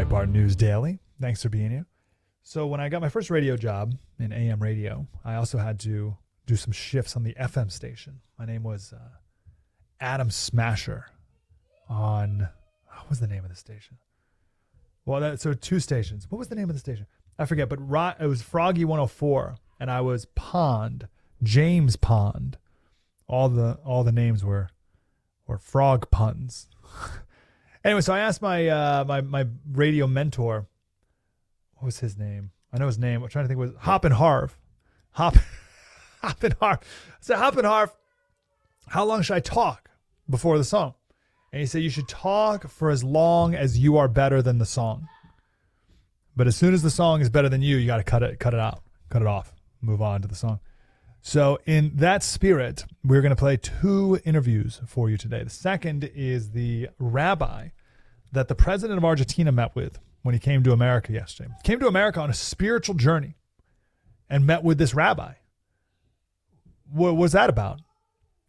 Breitbart News Daily. Thanks for being here. So, when I got my first radio job in AM radio, I also had to do some shifts on the FM station. My name was uh, Adam Smasher on, what was the name of the station? Well, that, so two stations. What was the name of the station? I forget, but Ro- it was Froggy 104, and I was Pond, James Pond. All the all the names were were frog puns. anyway, so I asked my uh, my my radio mentor, what was his name? I know his name. I'm trying to think. Was Hop and Harv. Hop, Hop and Harv. I said, Hop and Harv, how long should I talk before the song? And he said, you should talk for as long as you are better than the song. But as soon as the song is better than you, you got to cut it, cut it out, cut it off, move on to the song. So, in that spirit, we're going to play two interviews for you today. The second is the rabbi that the president of Argentina met with when he came to America yesterday. Came to America on a spiritual journey and met with this rabbi. What was that about?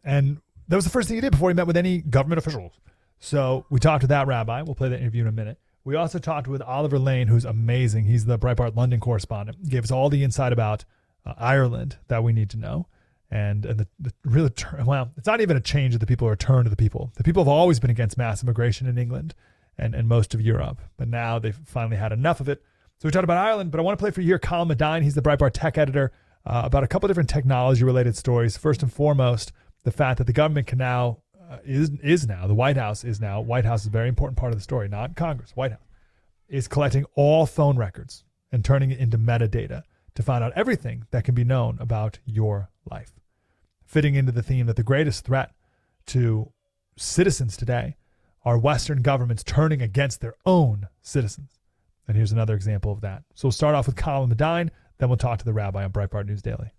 And that was the first thing he did before he met with any government officials. So we talked to that rabbi. We'll play that interview in a minute. We also talked with Oliver Lane, who's amazing. He's the Breitbart London correspondent. He gave us all the insight about uh, Ireland that we need to know. And, and the, the really, well, it's not even a change of the people or a turn to the people. The people have always been against mass immigration in England and, and most of Europe. But now they've finally had enough of it. So we talked about Ireland, but I want to play for you here Colin Madine. He's the Breitbart tech editor uh, about a couple different technology related stories. First and foremost, the fact that the government can now uh, is is now the White House is now White House is a very important part of the story, not Congress. White House is collecting all phone records and turning it into metadata to find out everything that can be known about your life. Fitting into the theme that the greatest threat to citizens today are Western governments turning against their own citizens. And here's another example of that. So we'll start off with Colin Madine, then we'll talk to the rabbi on Breitbart News Daily.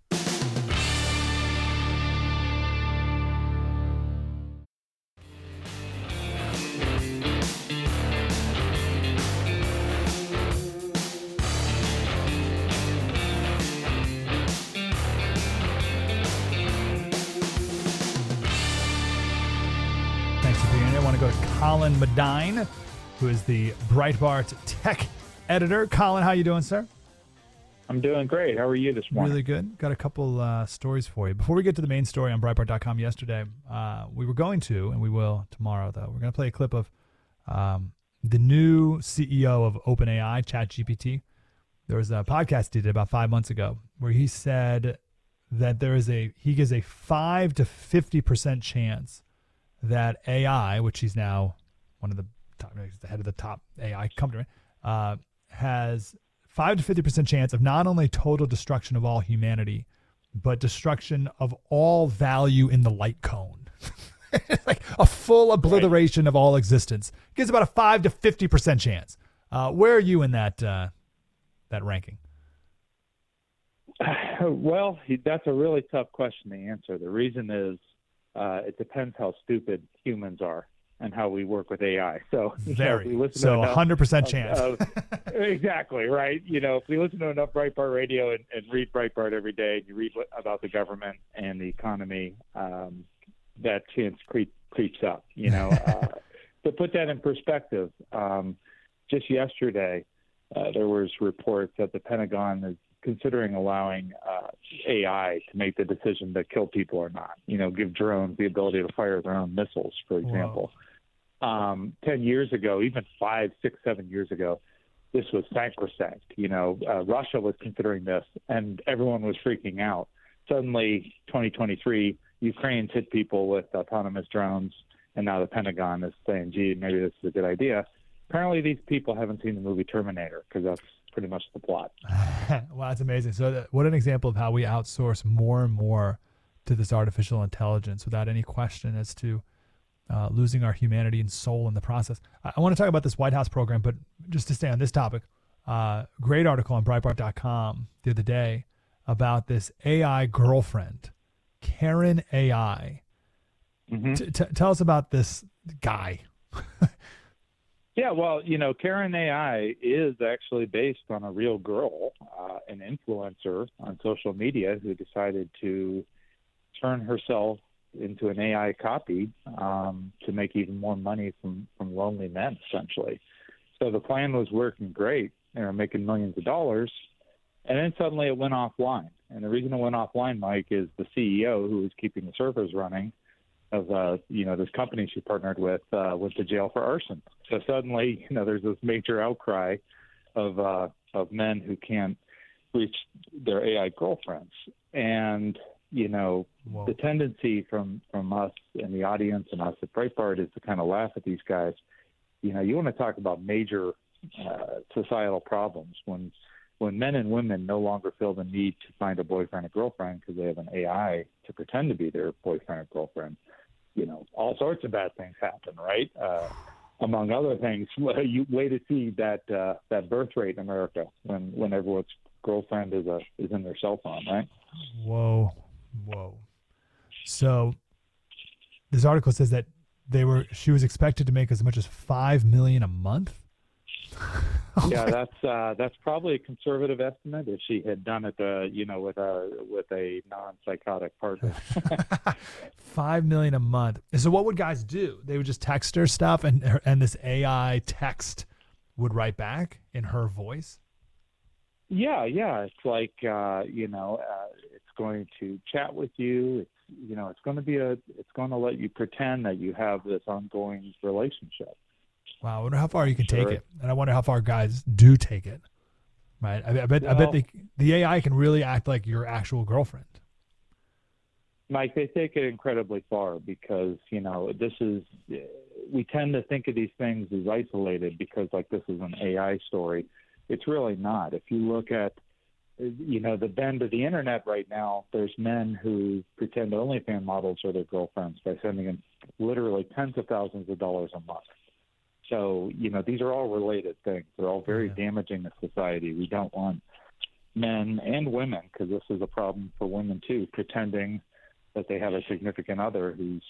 I want to go to Colin Madine, who is the Breitbart tech editor. Colin, how you doing, sir? I'm doing great. How are you this morning? Really good. Got a couple uh, stories for you. Before we get to the main story on Breitbart.com yesterday, uh, we were going to, and we will tomorrow, though, we're going to play a clip of um, the new CEO of OpenAI, ChatGPT. There was a podcast he did about five months ago where he said that there is a, he gives a 5 to 50% chance that AI, which he's now one of the top, the head of the top AI company, uh, has five to fifty percent chance of not only total destruction of all humanity, but destruction of all value in the light cone. like a full obliteration of all existence. Gives about a five to fifty percent chance. Uh, where are you in that uh, that ranking? Well, that's a really tough question to answer. The reason is uh, it depends how stupid humans are and how we work with AI. So Very. you know, if we listen So 100% chance. of- exactly right. You know, if we listen to enough Breitbart radio and, and read Breitbart every day, and you read about the government and the economy, um, that chance creep, creeps up. You know, uh, to put that in perspective, um, just yesterday uh, there was reports that the Pentagon is considering allowing uh, AI to make the decision to kill people or not. You know, give drones the ability to fire their own missiles, for example. Um, Ten years ago, even five, six, seven years ago, this was sacrosanct. You know, uh, Russia was considering this, and everyone was freaking out. Suddenly, 2023, Ukraine's hit people with autonomous drones, and now the Pentagon is saying, "Gee, maybe this is a good idea." Apparently, these people haven't seen the movie Terminator because that's pretty much the plot. wow, that's amazing. So, what an example of how we outsource more and more to this artificial intelligence without any question as to uh, losing our humanity and soul in the process. I, I want to talk about this White House program, but just to stay on this topic, uh, great article on Breitbart.com the other day about this AI girlfriend, Karen AI. Mhm. T- t- tell us about this guy. Yeah, well, you know, CarynAI is actually based on a real girl, uh, an influencer on social media who decided to turn herself into an AI copy um, to make even more money from from lonely men, essentially. So the plan was working great. They were making millions of dollars. And then suddenly it went offline. And the reason it went offline, Mike, is the CEO who was keeping the servers running of uh, you know this company she partnered with uh, went to jail for arson. So suddenly, you know, there's this major outcry of uh, of men who can't reach their AI girlfriends, and you know Whoa. the tendency from from us and the audience and us at Breitbart is to kind of laugh at these guys. You know, you want to talk about major uh, societal problems when when men and women no longer feel the need to find a boyfriend or girlfriend because they have an AI to pretend to be their boyfriend or girlfriend, you know, all sorts of bad things happen, right? Uh, among other things, you wait to see that uh, that birth rate in America when when everyone's girlfriend is a is in their cell phone, right? Whoa, whoa. So this article says that they were she was expected to make as much as five million a month. yeah, that's uh, that's probably a conservative estimate. If she had done it, uh, you know, with a with a non-psychotic partner. Five million a month. So what would guys do? They would just text her stuff, and and this AI text would write back in her voice. Yeah, yeah. It's like uh, you know, uh, it's going to chat with you. It's you know, it's going to be a. It's going to let you pretend that you have this ongoing relationship. Wow, I wonder how far you can Sure. take it, and I wonder how far guys do take it. Right? I, I bet. I bet Well- the the AI can really act like your actual girlfriend. Mike, they take it incredibly far because you know this is. We tend to think of these things as isolated because like this is an AI story. It's really not. If you look at, you know, the bend of the internet right now, there's men who pretend OnlyFans models are their girlfriends by sending them literally tens of thousands of dollars a month. So you know these are all related things. They're all very Yeah. damaging to society. We don't want men and women because this is a problem for women too, pretending that they have a significant other who's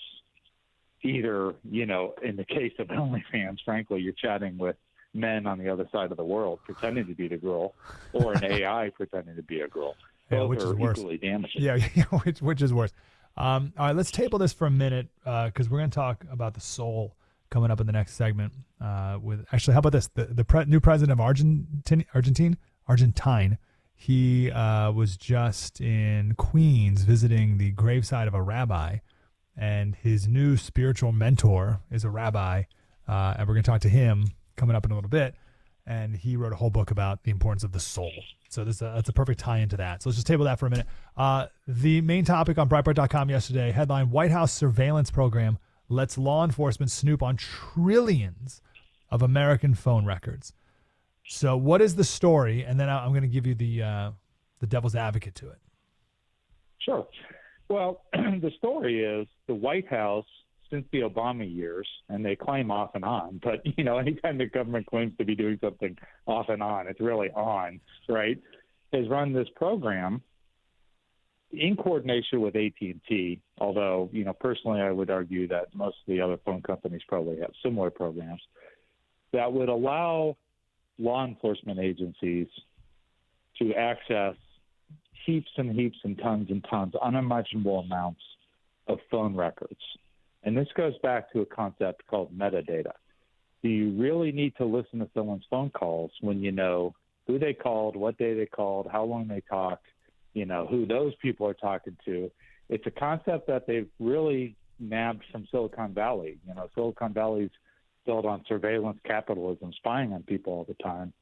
either, you know, in the case of OnlyFans, frankly, you're chatting with men on the other side of the world pretending to be the girl, or an AI pretending to be a girl. Yeah, Both which is are worse. equally damaging. Yeah, yeah, which which is worse. Um, all right, let's table this for a minute because we're going to talk about the soul coming up in the next segment. Uh, with actually, how about this? The the pre- new president of Argentine, Argentine, Argentine. He uh, was just in Queens visiting the graveside of a rabbi, and his new spiritual mentor is a rabbi, uh, and we're going to talk to him coming up in a little bit. And he wrote a whole book about the importance of the soul. So this, uh, that's a perfect tie into that. So let's just table that for a minute. Uh, the main topic on Breitbart.com yesterday headline White House surveillance program lets law enforcement snoop on trillions of American phone records. So what is the story? And then I'm going to give you the uh, the devil's advocate to it. Sure. Well, the story is the White House since the Obama years, and they claim off and on, but you know, anytime the government claims to be doing something off and on, it's really on, right? Has run this program in coordination with AT&T. Although, you know, personally, I would argue that most of the other phone companies probably have similar programs that would allow law enforcement agencies to access heaps and heaps and tons and tons, unimaginable amounts of phone records. And this goes back to a concept called metadata. Do you really need to listen to someone's phone calls when you know who they called, what day they called, how long they talked, you know, who those people are talking to? It's a concept that they've really nabbed from Silicon Valley. You know, Silicon Valley's built on surveillance capitalism, spying on people all the time.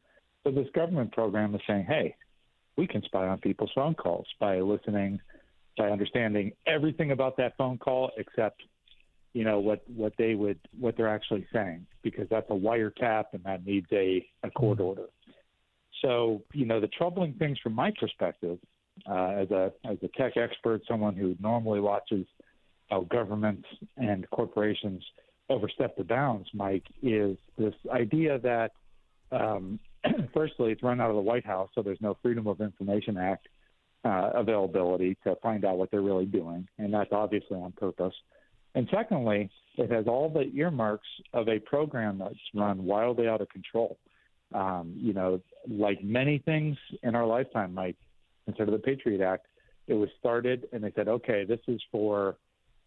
So this government program is saying, hey, we can spy on people's phone calls by listening, by understanding everything about that phone call except, you know, what what they would what they're actually saying because that's a wiretap and that needs a, a court mm-hmm. order. So, you know, the troubling things from my perspective, uh, as a as a tech expert, someone who normally watches how governments and corporations overstep the bounds, Mike, is this idea that um, firstly, it's run out of the White House, so there's no Freedom of Information Act uh, availability to find out what they're really doing, and that's obviously on purpose. And secondly, it has all the earmarks of a program that's run wildly out of control. Um, you know, like many things in our lifetime, Mike, instead of the Patriot Act, it was started and they said, okay, this is for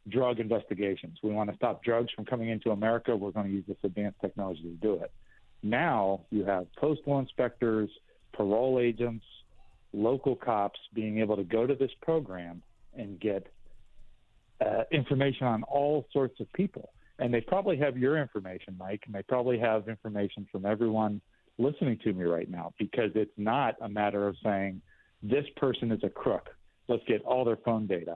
drug investigations. We want to stop drugs from coming into America. We're going to use this advanced technology to do it Now you have postal inspectors, parole agents, local cops being able to go to this program and get uh, information on all sorts of people. And they probably have your information, Mike, and they probably have information from everyone listening to me right now because it's not a matter of saying this person is a crook. Let's get all their phone data.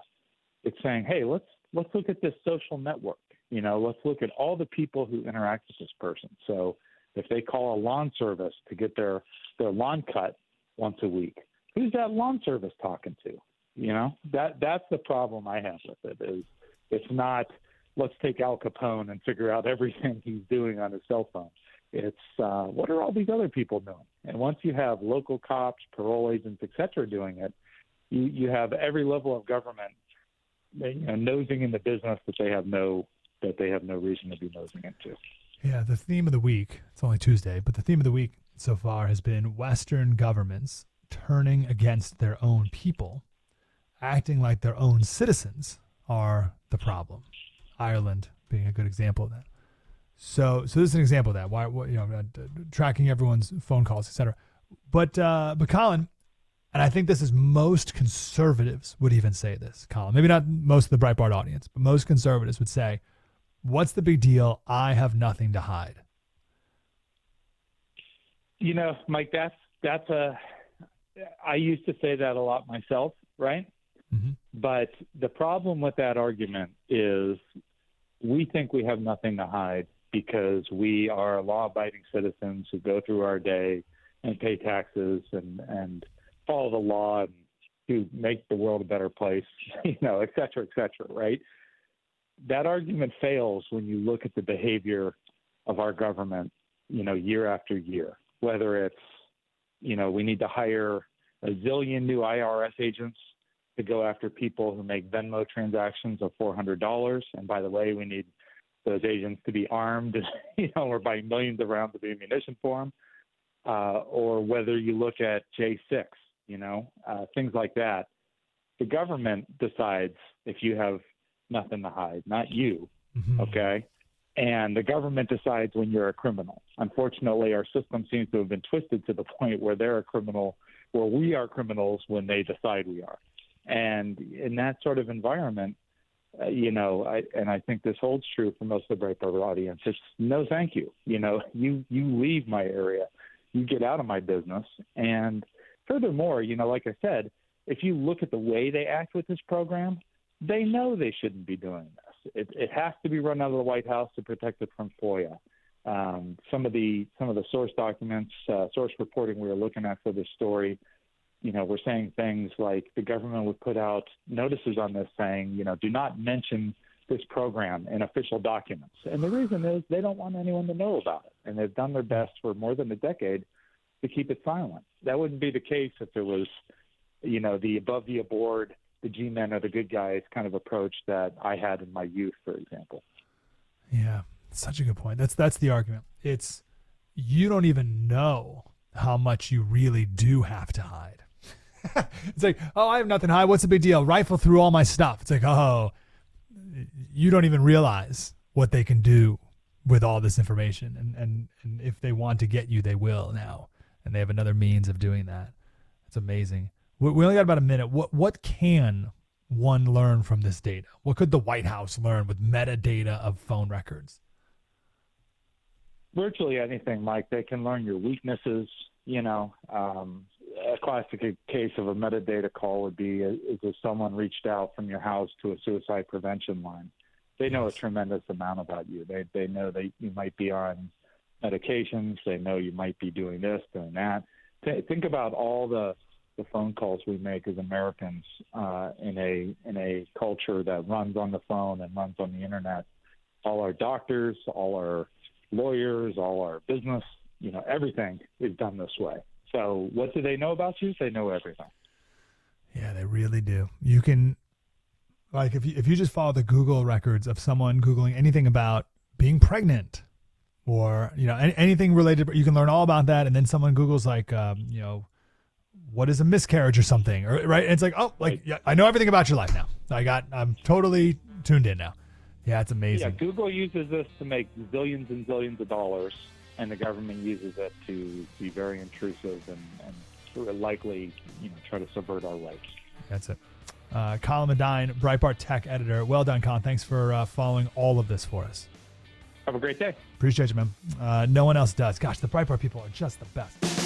It's saying, hey, let's let's look at this social network. You know, let's look at all the people who interact with this person. So if they call a lawn service to get their their lawn cut once a week, who's that lawn service talking to? You know, that that's the problem I have with it is it's not let's take Al Capone and figure out everything he's doing on his cell phone. It's uh, what are all these other people doing? And once you have local cops, parole agents, et cetera, doing it, you, you have every level of government you know, nosing in the business that they have no that they have no reason to be nosing into. Yeah, the theme of the week, it's only Tuesday, but the theme of the week so far has been Western governments turning against their own people, acting like their own citizens are the problem. Ireland being a good example of that. So, so this is an example of that. Why, what, you know, uh, tracking everyone's phone calls, etc. But, uh, but Colin, and I think this is most conservatives would even say this, Colin. Maybe not most of the Breitbart audience, but most conservatives would say, "What's the big deal? I have nothing to hide." You know, Mike, that's that's a. I used to say that a lot myself, right? Mm-hmm. But the problem with that argument is we think we have nothing to hide because we are law-abiding citizens who go through our day and pay taxes and and follow the law and to make the world a better place, you know, et cetera, et cetera, right? That argument fails when you look at the behavior of our government, you know, year after year, whether it's, you know, we need to hire a zillion new IRS agents to go after people who make Venmo transactions of $400. And by the way, we need those agents to be armed, you know, or buy millions of rounds of ammunition for them. Uh, or whether you look at J6, you know, uh, things like that. The government decides if you have nothing to hide, not you. Mm-hmm. Okay. And the government decides when you're a criminal. Unfortunately, our system seems to have been twisted to the point where they're a criminal, where we are criminals when they decide we are. And in that sort of environment, uh, you know, I, and I think this holds true for most of the Breitbart audience. It's no, thank you. You know, you you leave my area, you get out of my business, and Furthermore, you know, like I said, if you look at the way they act with this program, they know they shouldn't be doing this. It, it has to be run out of the White House to protect it from FOIA. Um, some of the some of the source documents, uh, source reporting we were looking at for this story, you know, we're saying things like the government would put out notices on this saying, you know, do not mention this program in official documents. And the reason is they don't want anyone to know about it. And they've done their best for more than a decade to keep it silent. That wouldn't be the case if there was, you know, the above the board, the G men are the good guys kind of approach that I had in my youth, for example. Yeah, such a good point. That's that's the argument. It's you don't even know how much you really do have to hide. it's like, oh, I have nothing hide. What's the big deal? Rifle through all my stuff. It's like, oh, you don't even realize what they can do with all this information. And, and, and if they want to get you, they will now and they have another means of doing that. It's amazing. We, we only got about a minute. What what can one learn from this data? What could the White House learn with metadata of phone records? Virtually anything, Mike. They can learn your weaknesses. You know, um, a classic case of a metadata call would be is if someone reached out from your house to a suicide prevention line. They know yes. a tremendous amount about you. They they know that you might be on medications. They know you might be doing this, doing that. think about all the the phone calls we make as Americans uh, in a in a culture that runs on the phone and runs on the internet. All our doctors, all our lawyers, all our business, you know, everything is done this way. So, what do they know about you? They know everything. Yeah, they really do. You can, like, if you if you just follow the Google records of someone googling anything about being pregnant or you know any, anything related you can learn all about that and then someone googles like um, you know what is a miscarriage or something or right and it's like oh like yeah, i know everything about your life now i got i'm totally tuned in now yeah it's amazing yeah google uses this to make zillions and zillions of dollars and the government uses it to be very intrusive and, and likely, you know, try to subvert our rights. That's it. Uh, Colin Madine, Breitbart Tech editor. Well done, Colin. Thanks for uh, following all of this for us. Have a great day. Appreciate you, man. Uh, no one else does. Gosh, the Breitbart people are just the best.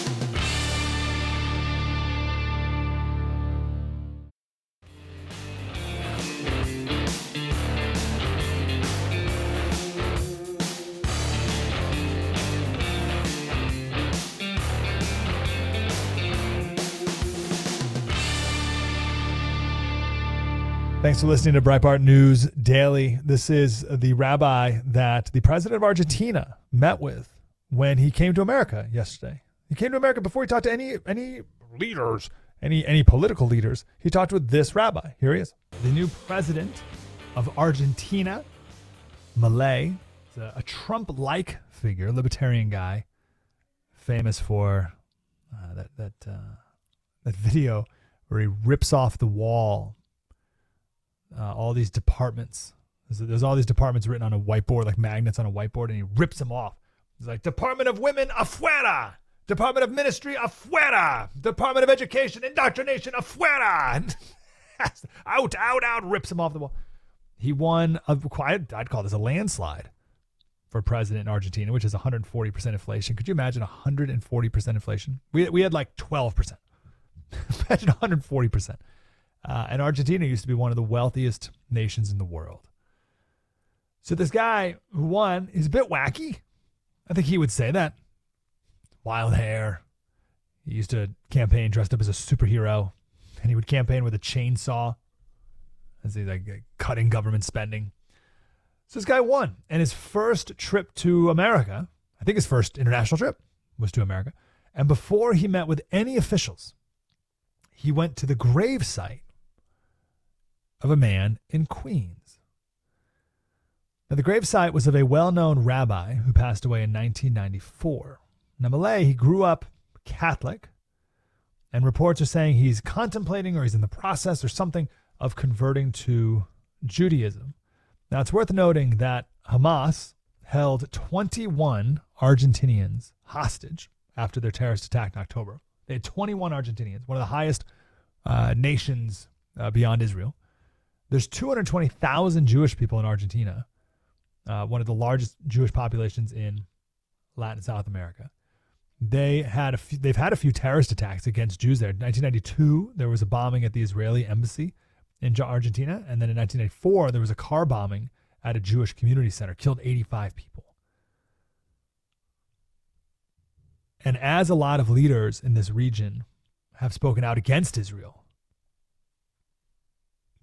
Thanks for listening to Breitbart News Daily. This is the rabbi that the president of Argentina met with when he came to America yesterday. He came to America before he talked to any any leaders, any any political leaders. He talked with this rabbi. Here he is, the new president of Argentina, Milei. a, a Trump-like figure, libertarian guy, famous for uh, that that uh, that video where he rips off the wall uh, all these departments. There's, there's, all these departments written on a whiteboard, like magnets on a whiteboard, and he rips them off. He's like, Department of Women, afuera! Department of Ministry, afuera! Department of Education, indoctrination, afuera! out, out, out, rips them off the wall. He won I'd call this a landslide for president in Argentina, which is 140% inflation. Could you imagine 140% inflation? We, we had like 12%. imagine 140%. Uh, and Argentina used to be one of the wealthiest nations in the world. So this guy who won is a bit wacky. I think he would say that. Wild hair. He used to campaign dressed up as a superhero, and he would campaign with a chainsaw as he's like cutting government spending. So this guy won, and his first trip to America, I think his first international trip, was to America. And before he met with any officials, he went to the gravesite of a man in Queens. Now, the gravesite was of a well known rabbi who passed away in 1994. Now, Milei, he grew up Catholic, and reports are saying he's contemplating or he's in the process or something of converting to Judaism. Now, it's worth noting that Hamas held 21 Argentinians hostage after their terrorist attack in October. They had 21 Argentinians, one of the highest uh, nations uh, beyond Israel. There's 220,000 Jewish people in Argentina, uh, one of the largest Jewish populations in Latin South America. They had a few, they've had a few terrorist attacks against Jews there. In 1992, there was a bombing at the Israeli embassy in Argentina, and then in 1994, there was a car bombing at a Jewish community center, killed 85 people. And as a lot of leaders in this region have spoken out against Israel,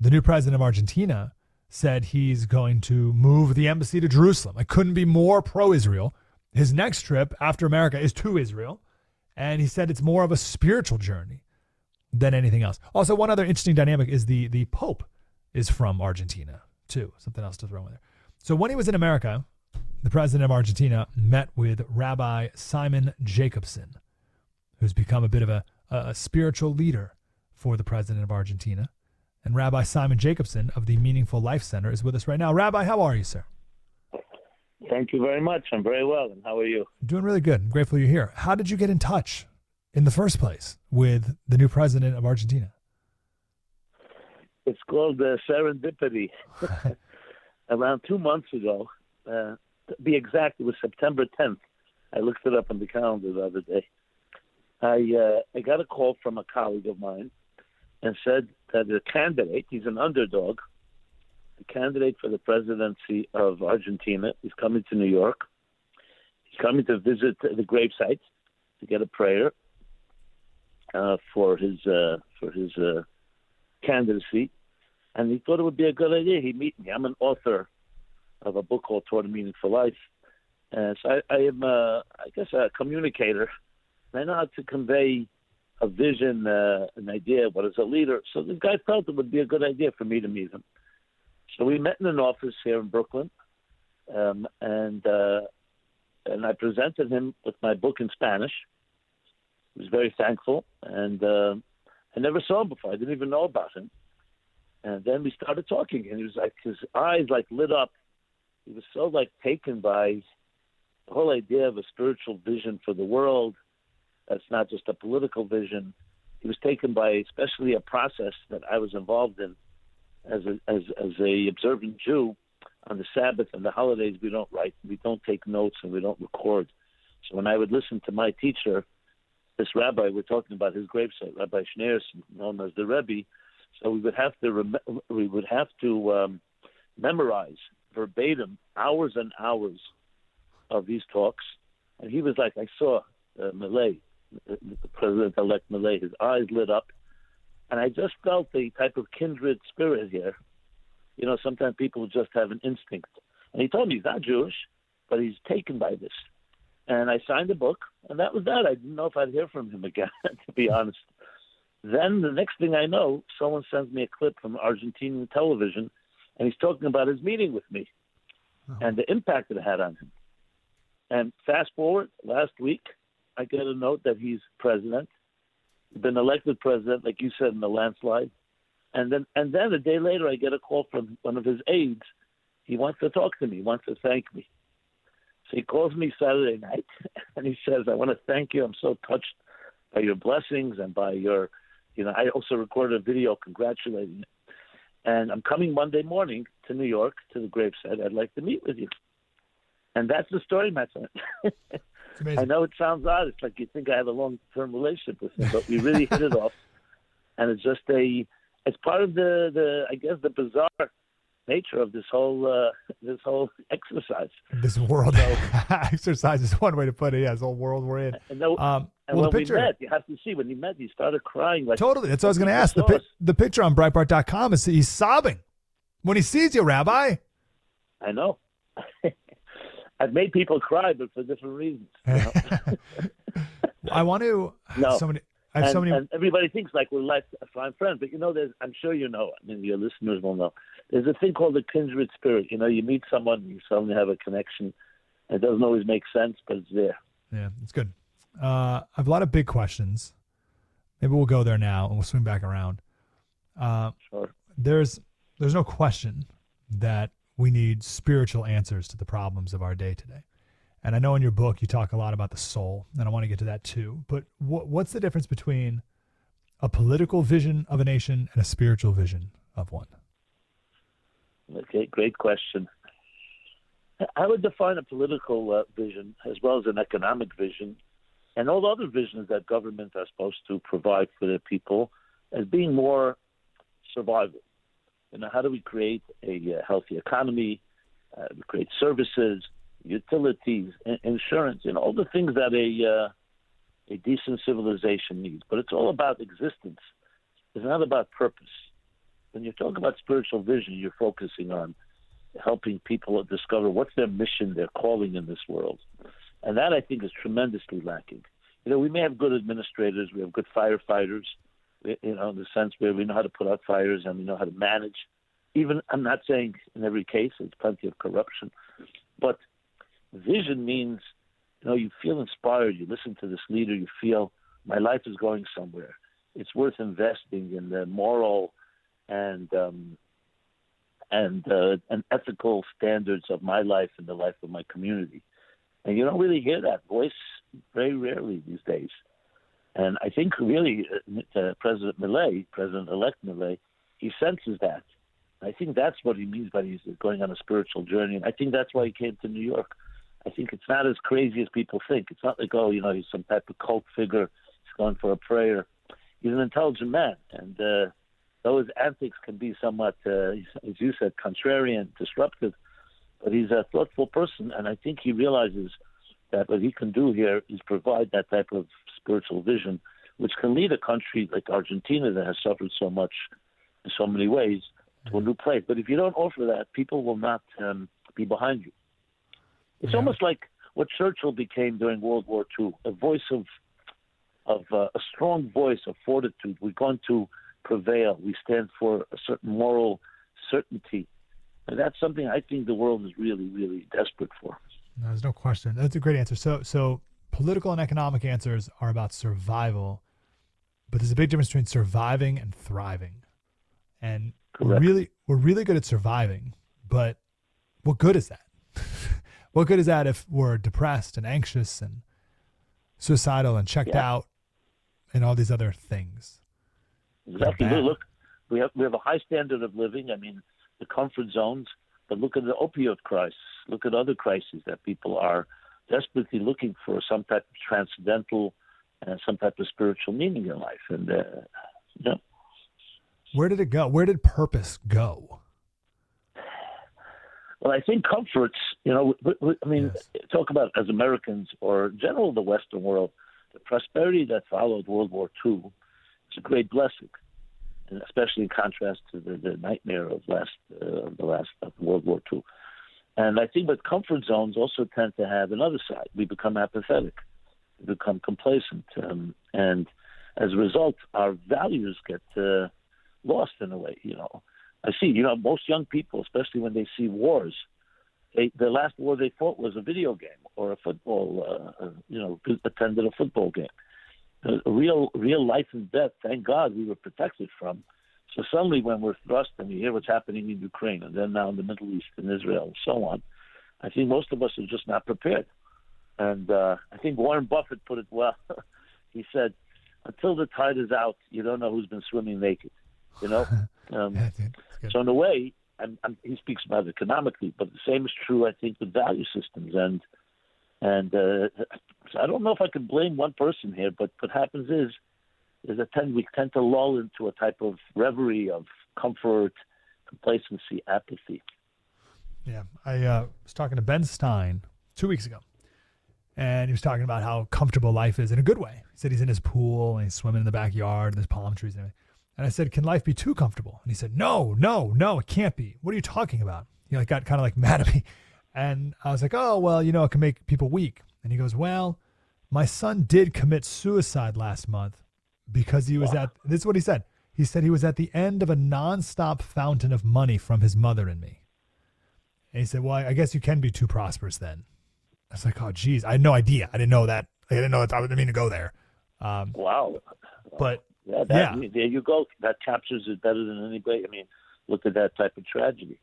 the new president of Argentina said he's going to move the embassy to Jerusalem. I couldn't be more pro Israel. His next trip after America is to Israel. And he said it's more of a spiritual journey than anything else. Also, one other interesting dynamic is the, the Pope is from Argentina, too. Something else to throw in there. So when he was in America, the president of Argentina met with Rabbi Simon Jacobson, who's become a bit of a, a spiritual leader for the president of Argentina. And Rabbi Simon Jacobson of the Meaningful Life Center is with us right now. Rabbi, how are you, sir? Thank you very much. I'm very well. And how are you? Doing really good. I'm grateful you're here. How did you get in touch in the first place with the new president of Argentina? It's called uh, serendipity. Around two months ago, uh, to be exact, it was September 10th. I looked it up on the calendar the other day. I uh, I got a call from a colleague of mine and said that the candidate, he's an underdog, the candidate for the presidency of Argentina, is coming to New York. He's coming to visit the gravesite to get a prayer uh, for his uh, for his uh, candidacy, and he thought it would be a good idea. He meet me. I'm an author of a book called Toward a Meaningful Life, and so I, I am, uh, I guess, a communicator. I know how to convey a vision, uh, an idea, what is a leader. So this guy felt it would be a good idea for me to meet him. So we met in an office here in Brooklyn, um, and uh, and I presented him with my book in Spanish. He was very thankful, and uh, I never saw him before. I didn't even know about him. And then we started talking, and he was like, his eyes like lit up. He was so like taken by the whole idea of a spiritual vision for the world that's not just a political vision. He was taken by especially a process that I was involved in as a, as as a observant Jew. On the Sabbath and the holidays, we don't write, we don't take notes, and we don't record. So when I would listen to my teacher, this rabbi, we're talking about his gravesite, Rabbi Schneerson, known as the Rebbe. So we would have to rem- we would have to um, memorize verbatim hours and hours of these talks. And he was like, I saw uh, the President-elect Milei, his eyes lit up, and I just felt a type of kindred spirit here. You know, sometimes people just have an instinct. And he told me he's not Jewish, but he's taken by this. And I signed the book, and that was that. I didn't know if I'd hear from him again, to be honest. Then the next thing I know, someone sends me a clip from Argentinian television, and he's talking about his meeting with me oh. and the impact it had on him. And fast forward, last week, I get a note that he's president, been elected president, like you said in the landslide. And then, and then a day later, I get a call from one of his aides. He wants to talk to me. He wants to thank me. So he calls me Saturday night, and he says, "I want to thank you. I'm so touched by your blessings and by your, you know, I also recorded a video congratulating you. And I'm coming Monday morning to New York to the gravesite. I'd like to meet with you." And that's the story, my friend. I know it sounds odd. It's like you think I have a long term relationship with him, but we really hit it off. And it's just a, it's part of the, the I guess, the bizarre nature of this whole uh, this whole exercise. This world so, exercise is one way to put it. Yeah, this whole world we're in. And, the, um, and well, when picture, we met, you have to see when he met, he started crying. Like totally. That's what I was going to ask. The, pi- the picture on Breitbart.com is he's sobbing when he sees you, Rabbi. I know. I've made people cry, but for different reasons. You know? I want to. No. Somebody. I have and, so many. And everybody thinks like we're lifelong friends, but you know, there's. I'm sure you know. I mean, your listeners will know. There's a thing called the kindred spirit. You know, you meet someone, you suddenly have a connection. It doesn't always make sense, but it's there. Yeah, it's good. Uh, I have a lot of big questions. Maybe we'll go there now, and we'll swing back around. Uh, sure. There's there's no question that we need spiritual answers to the problems of our day today. And I know in your book you talk a lot about the soul, and I want to get to that too. But what, what's the difference between a political vision of a nation and a spiritual vision of one? Okay, great question. I would define a political uh, vision as well as an economic vision and all the other visions that governments are supposed to provide for their people as being more survival. You know, how do we create a uh, healthy economy? Uh, we create services, utilities, insurance, and all the things that a uh, a decent civilization needs. But it's all about existence. It's not about purpose. When you talk about spiritual vision, you're focusing on helping people discover what's their mission, their calling in this world, and that I think is tremendously lacking. You know, we may have good administrators, we have good firefighters, you know, in the sense where we know how to put out fires and we know how to manage. Even I'm not saying in every case there's plenty of corruption, but vision means you know you feel inspired. You listen to this leader, you feel my life is going somewhere. It's worth investing in the moral and um, and uh, and ethical standards of my life and the life of my community. And you don't really hear that voice very rarely these days. And I think really uh, President Milei, President-elect Milei, he senses that. I think that's what he means by he's going on a spiritual journey. And I think that's why he came to New York. I think it's not as crazy as people think. It's not like, oh, you know, he's some type of cult figure. He's going for a prayer. He's an intelligent man. And uh, though his antics can be somewhat, uh, as you said, contrarian, disruptive, but he's a thoughtful person. And I think he realizes – that what he can do here is provide that type of spiritual vision, which can lead a country like Argentina that has suffered so much in so many ways to a new place. But if you don't offer that, people will not um, be behind you. It's yeah. almost like what Churchill became during World War II, a voice of of uh, a strong voice of fortitude. We're going to prevail. We stand for a certain moral certainty. And that's something I think the world is really, really desperate for. No, there's no question. That's a great answer. So, so political and economic answers are about survival, but there's a big difference between surviving and thriving. And we're really, we're really good at surviving, but what good is that? what good is that if we're depressed and anxious and suicidal and checked Yeah. out and all these other things? Exactly. Look, we have we have a high standard of living. I mean, the comfort zones. But look at the opioid crisis. Look at other crises that people are desperately looking for some type of transcendental and some type of spiritual meaning in life. And uh, you know, Where did it go? Where did purpose go? well, I think comforts. You know, I mean, Yes. talk about as Americans or in general the Western world, the prosperity that followed World War II is a great blessing. and especially in contrast to the, the nightmare of last uh, the last of World War II. And I think that comfort zones also tend to have another side. We become apathetic, we become complacent, um, and as a result, our values get uh, lost in a way. You know, I see. You know, most young people, especially when they see wars, they, the last war they fought was a video game or a football. Uh, uh, you know, attended a football game a real real life and death. Thank God we were protected from. So suddenly, when we're thrust and we hear what's happening in Ukraine and then now in the Middle East and Israel and so on, I think most of us are just not prepared. And uh, I think Warren Buffett put it well. he said, "Until the tide is out, you don't know who's been swimming naked." You know. Um, Yeah, dude, that's good. so in a way, I'm, I'm, he speaks about it economically, but the same is true, I think, with value systems. And and uh, so I don't know if I can blame one person here, but what happens is is that tend we tend to lull into a type of reverie of comfort, complacency, apathy. Yeah, I uh, was talking to Ben Stein two weeks ago, and he was talking about how comfortable life is in a good way. He said he's in his pool and he's swimming in the backyard, and there's palm trees and everything. And I said, "Can life be too comfortable?" And he said, "No, no, no, it can't be. What are you talking about?" He like got kind of like mad at me, and I was like, "Oh, well, you know, it can make people weak." And he goes, "Well, my son did commit suicide last month because he was at this is what he said. He said he was at the end of a nonstop fountain of money from his mother and me." And he said, "Well, I guess you can be too prosperous then." I was like, "Oh, geez, I had no idea. I didn't know that. I didn't know that. I didn't mean to go there." Um, Wow. but Yeah, that, Yeah. there you go. That captures it better than anybody. I mean, look at that type of tragedy.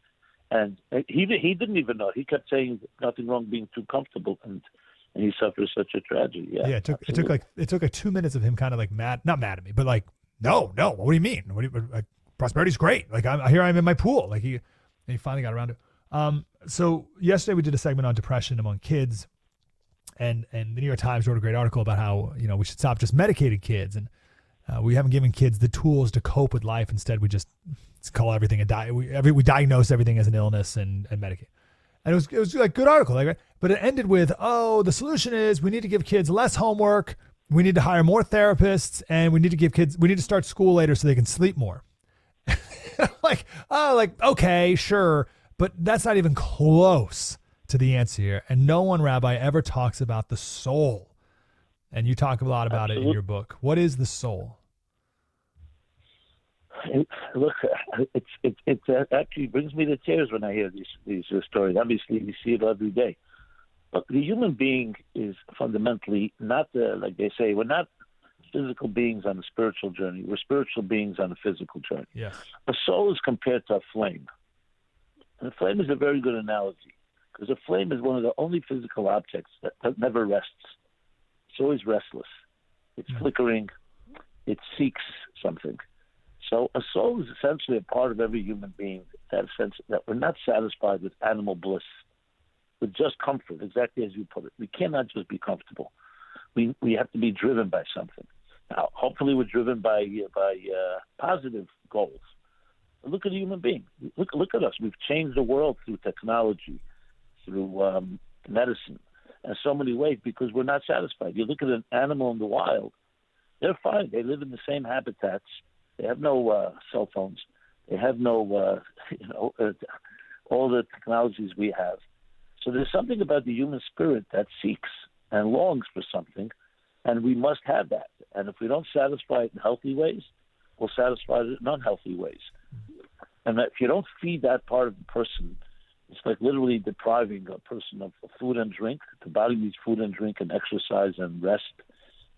And he he didn't even know. He kept saying nothing wrong being too comfortable, and and he suffers such a tragedy. Yeah, yeah, it took it took like it took like two minutes of him kind of like mad, not mad at me, but like, no, no, what do you mean? What do you, like, prosperity's great. Like I'm here, I'm in my pool. Like he, and he finally got around to. it. Um, so yesterday we did a segment on depression among kids, and and the New York Times wrote a great article about how you know we should stop just medicating kids, and uh, we haven't given kids the tools to cope with life. Instead, we just call everything a di- we every we diagnose everything as an illness and and medicate. And it was it was like good article, like but it ended with oh the solution is we need to give kids less homework, we need to hire more therapists, and we need to give kids we need to start school later so they can sleep more. like oh like okay sure, but that's not even close to the answer here. And no one rabbi ever talks about the soul. And you talk a lot about it in your book. What is the soul? It- look, it's it it uh, actually brings me to tears when I hear these these uh, stories. Obviously, we see it every day. But the human being is fundamentally not the like they say. We're not physical beings on a spiritual journey. We're spiritual beings on a physical journey. Yes. A soul is compared to a flame, and a flame is a very good analogy because a flame is one of the only physical objects that, that never rests. It's always restless. It's Mhm. flickering. It seeks something. So a soul is essentially a part of every human being. That sense that we're not satisfied with animal bliss, with just comfort, exactly as you put it. We cannot just be comfortable. We we have to be driven by something. Now, hopefully, we're driven by by uh, positive goals. Look at a human being. Look look at us. We've changed the world through technology, through um, medicine, in so many ways because we're not satisfied. You look at an animal in the wild; they're fine. They live in the same habitats. They have no uh, cell phones. They have no, uh, you know, uh, all the technologies we have. So there's something about the human spirit that seeks and longs for something, and we must have that. And if we don't satisfy it in healthy ways, we'll satisfy it in unhealthy ways. And if you don't feed that part of the person, it's like literally depriving a person of food and drink. The body needs food and drink and exercise and rest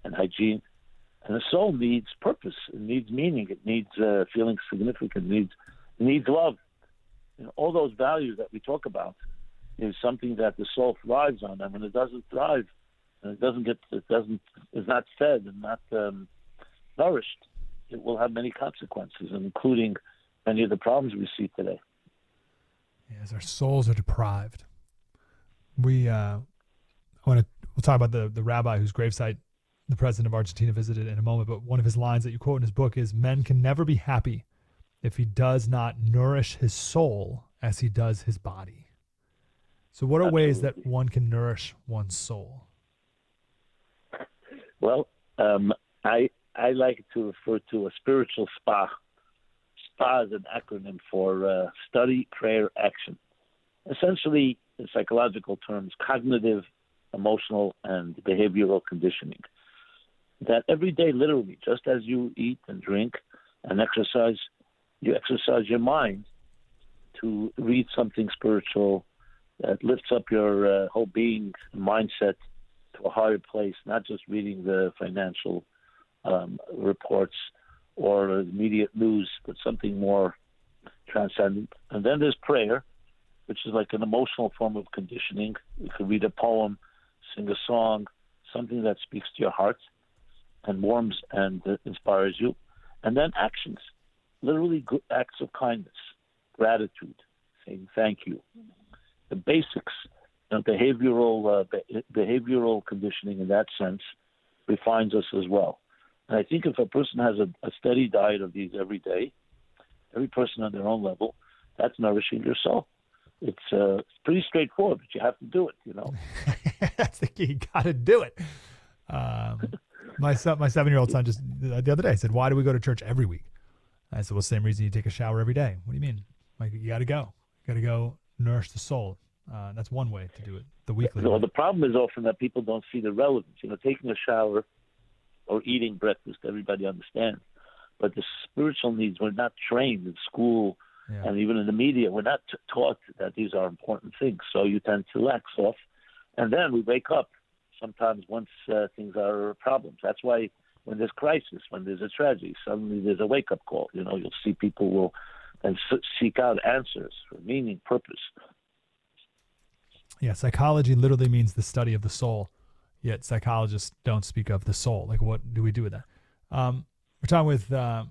and hygiene. And the soul needs purpose. It needs meaning. It needs uh, feeling significant. It needs it needs love. You know, all those values that we talk about. is something that the soul thrives on, and when it doesn't thrive, and it doesn't get, it doesn't, is not fed and not um, nourished, it will have many consequences, including many of the problems we see today. Yes, our souls are deprived. We, uh, I want to, we'll talk about the the rabbi whose gravesite the president of Argentina visited in a moment. But one of his lines that you quote in his book is, "Men can never be happy if he does not nourish his soul as he does his body." So, what are Absolutely. ways that one can nourish one's soul? Well, um, I I like to refer to a spiritual spa. SPA is an acronym for uh, study, prayer, action. Essentially, in psychological terms, cognitive, emotional, and behavioral conditioning. That every day, literally, just as you eat and drink and exercise, you exercise your mind to read something spiritual that lifts up your uh, whole being mindset to a higher place, not just reading the financial um, reports or immediate news, but something more transcendent. And then there's prayer, which is like an emotional form of conditioning. You can read a poem, sing a song, something that speaks to your heart and warms and uh, inspires you. And then actions, literally good acts of kindness, gratitude, saying thank you. The basics, you know, behavioral uh, be- behavioral conditioning in that sense refines us as well. And I think if a person has a, a steady diet of these every day, every person on their own level, that's nourishing your soul. It's uh, it's pretty straightforward, but you have to do it. You know. That's the key. You got to do it. Um, my son, my seven year old son, just the other day said, "Why do we go to church every week?" I said, "Well, same reason you take a shower every day." What do you mean? Like you got to go. You got to go nourish the soul. Uh, that's one way to do it. The weekly. Well, the problem is often that people don't see the relevance. You know, taking a shower or eating breakfast, everybody understands. But the spiritual needs, we're not trained in school Yeah. and even in the media, we're not t- taught that these are important things. So you tend to lax off. And then we wake up sometimes once uh, things are problems. That's why when there's crisis, when there's a tragedy, suddenly there's a wake up call. You know, you'll see people will and seek out answers for meaning, purpose. Yeah, psychology literally means the study of the soul, yet psychologists don't speak of the soul. Like, what do we do with that? Um, we're talking with uh,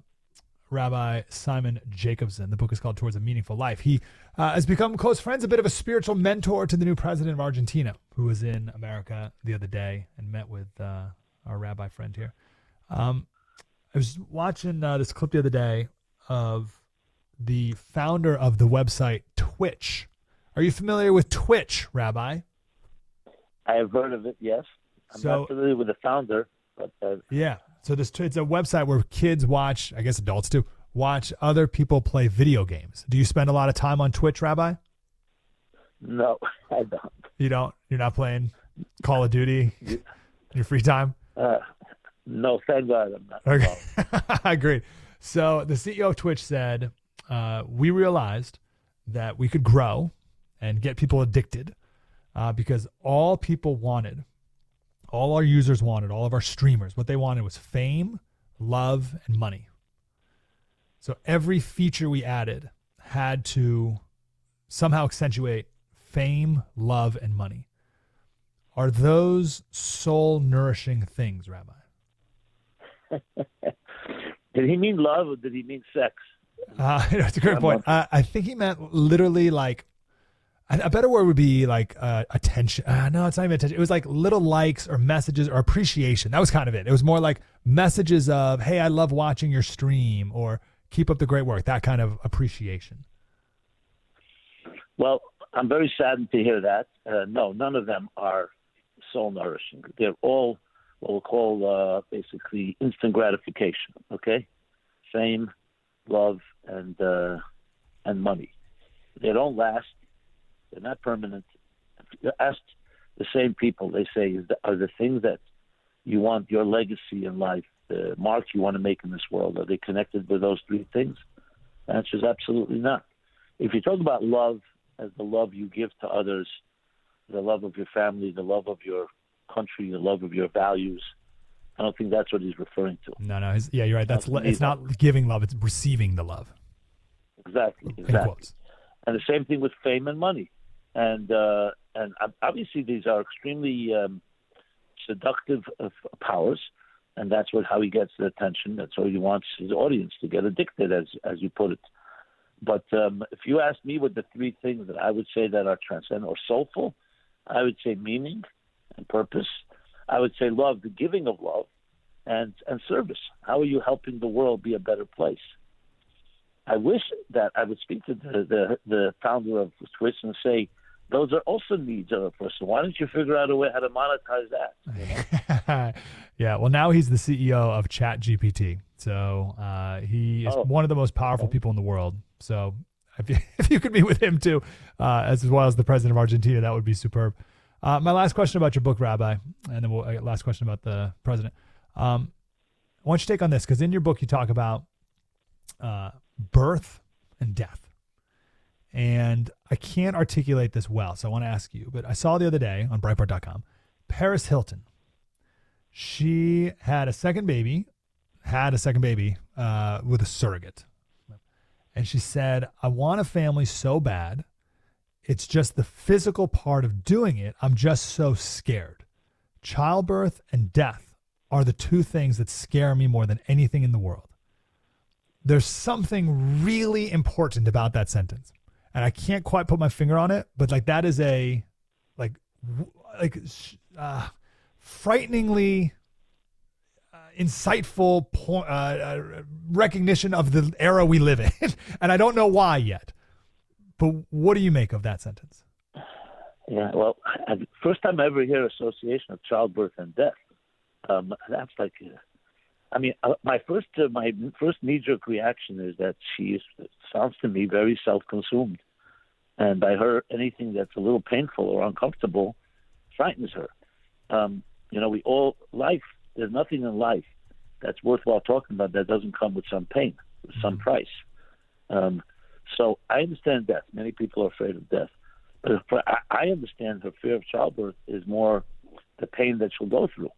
Rabbi Simon Jacobson. The book is called Towards a Meaningful Life. He uh, has become close friends, a bit of a spiritual mentor to the new president of Argentina, who was in America the other day and met with uh, our rabbi friend here. Um, I was watching uh, this clip the other day of the founder of the website Twitch. Are you familiar with Twitch, Rabbi? I have heard of it, yes. I'm So- not familiar with the founder, but uh, Yeah. So this it's a website where kids watch, I guess adults do, watch other people play video games. Do you spend a lot of time on Twitch, Rabbi? no, I don't. You don't. You're not playing Call of Duty in your free time. Uh, no, thank God I'm not. Okay. I agree. So the CEO of Twitch said, uh, "We realized that we could grow and get people addicted uh, because all people wanted, all our users wanted, all of our streamers, what they wanted was fame, love, and money. So every feature we added had to somehow accentuate fame, love, and money. Are those soul nourishing things, Rabbi? Did he mean love or did he mean sex? Uh, that's a great point. Uh, I think he meant literally like a, better word would be like uh, attention. Uh, no, it's not even attention. It was like little likes or messages or appreciation. That was kind of it. It was more like messages of, "Hey, I love watching your stream," or "Keep up the great work." That kind of appreciation. Well, I'm very saddened to hear that. Uh, no, none of them are soul nourishing. They're all what we'll call uh, basically instant gratification. Okay, fame, love, and uh, and money. They don't last. They're not permanent. Ask the same people, they say, is the, are the things that you want your legacy in life, the mark you want to make in this world, are they connected with those three things? The answer is absolutely not. If you talk about love as the love you give to others, the love of your family, the love of your country, the love of your values, I don't think that's what he's referring to. No, no. Yeah, you're right. That's Not it's not giving love; it's receiving the love. Exactly, exactly. And the same thing with fame and money. And uh, and obviously these are extremely um, seductive powers, and that's what how he gets the attention. That's how he wants his audience to get addicted, as as you put it. But um, if you ask me what the three things that I would say that are transcendent or soulful, I would say meaning and purpose. I would say love, the giving of love, and and service. How are you helping the world be a better place? I wish that I would speak to the the, the founder of Twitch and say, those are also needs of a person. Why don't you figure out a way how to monetize that? yeah. Well, now he's the CEO of Chat GPT. So uh, he is oh. one of the most powerful okay. people in the world. So if you, if you could meet with him too, uh, as well as the president of Argentina, that would be superb. Uh, my last question about your book, Rabbi, and then we'll, uh, last question about the president. Um, I want you to take on this because in your book you talk about uh, birth and death. And I can't articulate this well, so I want to ask you. But I saw the other day on Breitbart.com, Paris Hilton. She had a second baby, had a second baby uh, with a surrogate. And she said, I want a family so bad. It's just the physical part of doing it. I'm just so scared. Childbirth and death are the two things that scare me more than anything in the world. There's something really important about that sentence and I can't quite put my finger on it, but like that is a like like uh, frighteningly uh, insightful point, uh, uh, recognition of the era we live in, and I don't know why yet. But what do you make of that sentence? Yeah, well, first time I ever hear association of childbirth and death. Um, that's like, uh, I mean, uh, my first uh, my first knee jerk reaction is that she sounds to me very self consumed and by her anything that's a little painful or uncomfortable frightens her. Um, you know, we all life. There's nothing in life that's worthwhile talking about that doesn't come with some pain, with some mm-hmm. price. Um, so I understand death. Many people are afraid of death, but I understand her fear of childbirth is more the pain that she'll go through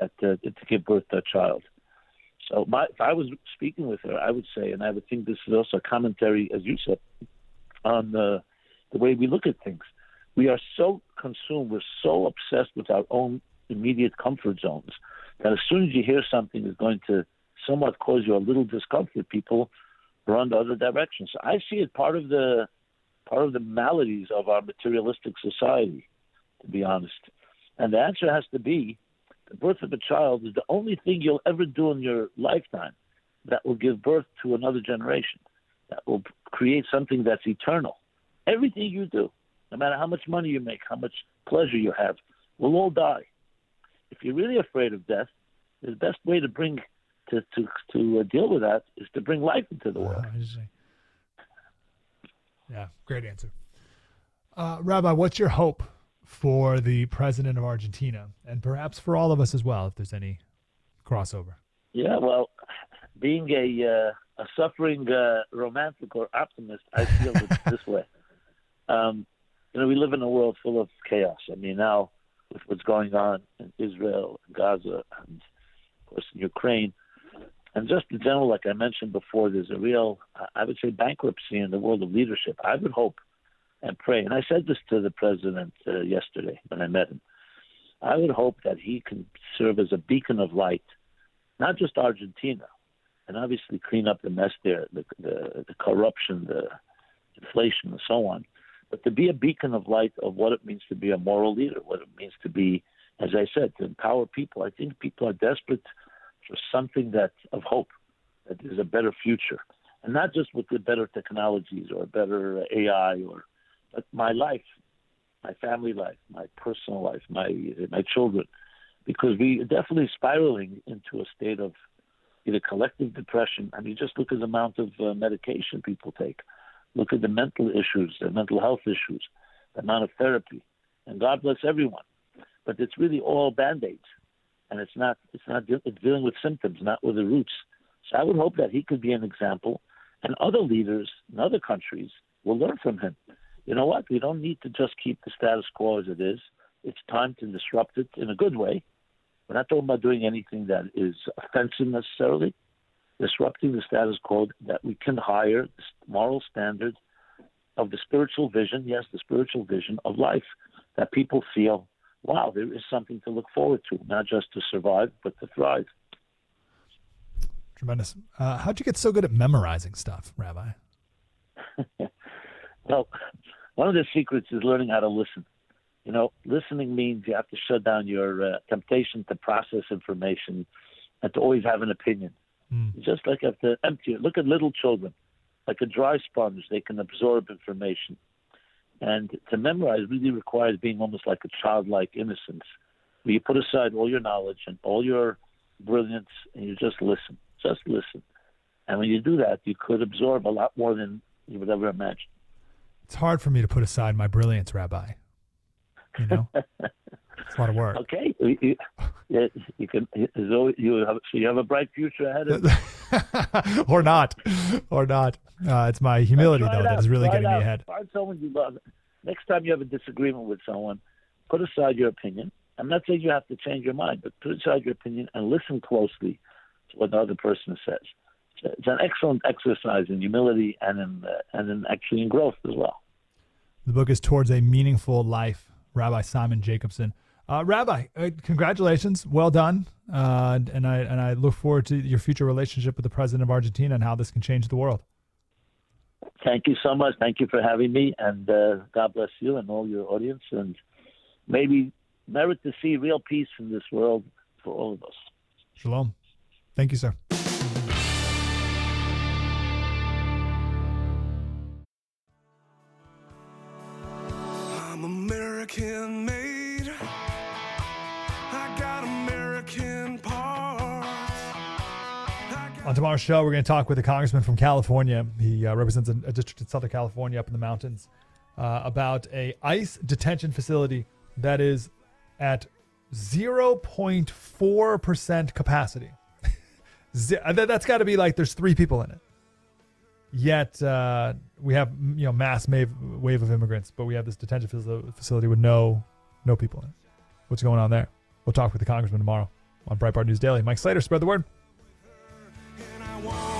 at, uh, to give birth to a child. So my, if I was speaking with her, I would say, and I would think this is also a commentary, as you said, on the, the way we look at things. We are so consumed, we're so obsessed with our own immediate comfort zones that as soon as you hear something is going to somewhat cause you a little discomfort, people run to other directions. So I see it part of the part of the maladies of our materialistic society, to be honest. And the answer has to be the birth of a child is the only thing you'll ever do in your lifetime that will give birth to another generation that will create something that's eternal. Everything you do, no matter how much money you make, how much pleasure you have, will all die. If you're really afraid of death, the best way to bring to to to uh, deal with that is to bring life into the world. yeah, great answer. Uh, Rabbi, what's your hope for the president of Argentina, and perhaps for all of us as well, if there's any crossover? Yeah, well, being a uh, a suffering uh, romantic or optimist, I feel it this way. Um, you know, we live in a world full of chaos. I mean, now with what's going on in Israel, Gaza, and of course in Ukraine, and just in general, like I mentioned before, there's a real, I would say, bankruptcy in the world of leadership. I would hope and pray, and I said this to the president uh, yesterday when I met him. I would hope that he can serve as a beacon of light, not just Argentina, and obviously clean up the mess there, the, the, the corruption, the inflation, and so on. But to be a beacon of light of what it means to be a moral leader, what it means to be, as I said, to empower people. I think people are desperate for something that of hope, that there's a better future, and not just with the better technologies or better AI or, but my life, my family life, my personal life, my my children, because we are definitely spiraling into a state of either collective depression. I mean, just look at the amount of uh, medication people take. Look at the mental issues, the mental health issues, the amount of therapy. And God bless everyone. But it's really all band aids. And it's not, it's not, it's dealing with symptoms, not with the roots. So I would hope that he could be an example. And other leaders in other countries will learn from him. You know what? We don't need to just keep the status quo as it is. It's time to disrupt it in a good way we're not talking about doing anything that is offensive necessarily. Disrupting the status quo that we can hire moral standard of the spiritual vision, yes, the spiritual vision of life, that people feel, wow, there is something to look forward to, not just to survive, but to thrive. Tremendous. Uh, how'd you get so good at memorizing stuff, Rabbi? well, one of the secrets is learning how to listen. You know, listening means you have to shut down your uh, temptation to process information and to always have an opinion. Mm. You just like have to empty it. Look at little children, like a dry sponge, they can absorb information. And to memorize really requires being almost like a childlike innocence, where you put aside all your knowledge and all your brilliance and you just listen. Just listen. And when you do that, you could absorb a lot more than you would ever imagine. It's hard for me to put aside my brilliance, Rabbi. You know, it's a lot of work. Okay, you, you, you can. So you have, so you have a bright future ahead of you, or not, or not. Uh, it's my humility though that is really getting me ahead. Find someone you love. Next time you have a disagreement with someone, put aside your opinion. I'm not saying you have to change your mind, but put aside your opinion and listen closely to what the other person says it's an excellent exercise in humility and in uh, and in actually in growth as well. The book is Towards a Meaningful Life, Rabbi Simon Jacobson. Uh, Rabbi, uh, congratulations, well done, uh, and I and I look forward to your future relationship with the president of Argentina and how this can change the world. Thank you so much. Thank you for having me, and uh, God bless you and all your audience, and maybe merit to see real peace in this world for all of us. Shalom. Thank you, sir. On tomorrow's show, we're going to talk with a congressman from California. He uh, represents a, a, district in Southern California up in the mountains uh, about a ICE detention facility that is at 0.4% capacity. That's got to be like there's three people in it. Yet uh, we have you know mass wave, wave of immigrants, but we have this detention facility with no no people in it. What's going on there? We'll talk with the congressman tomorrow on Breitbart News Daily. Mike Slater, spread the word. I want.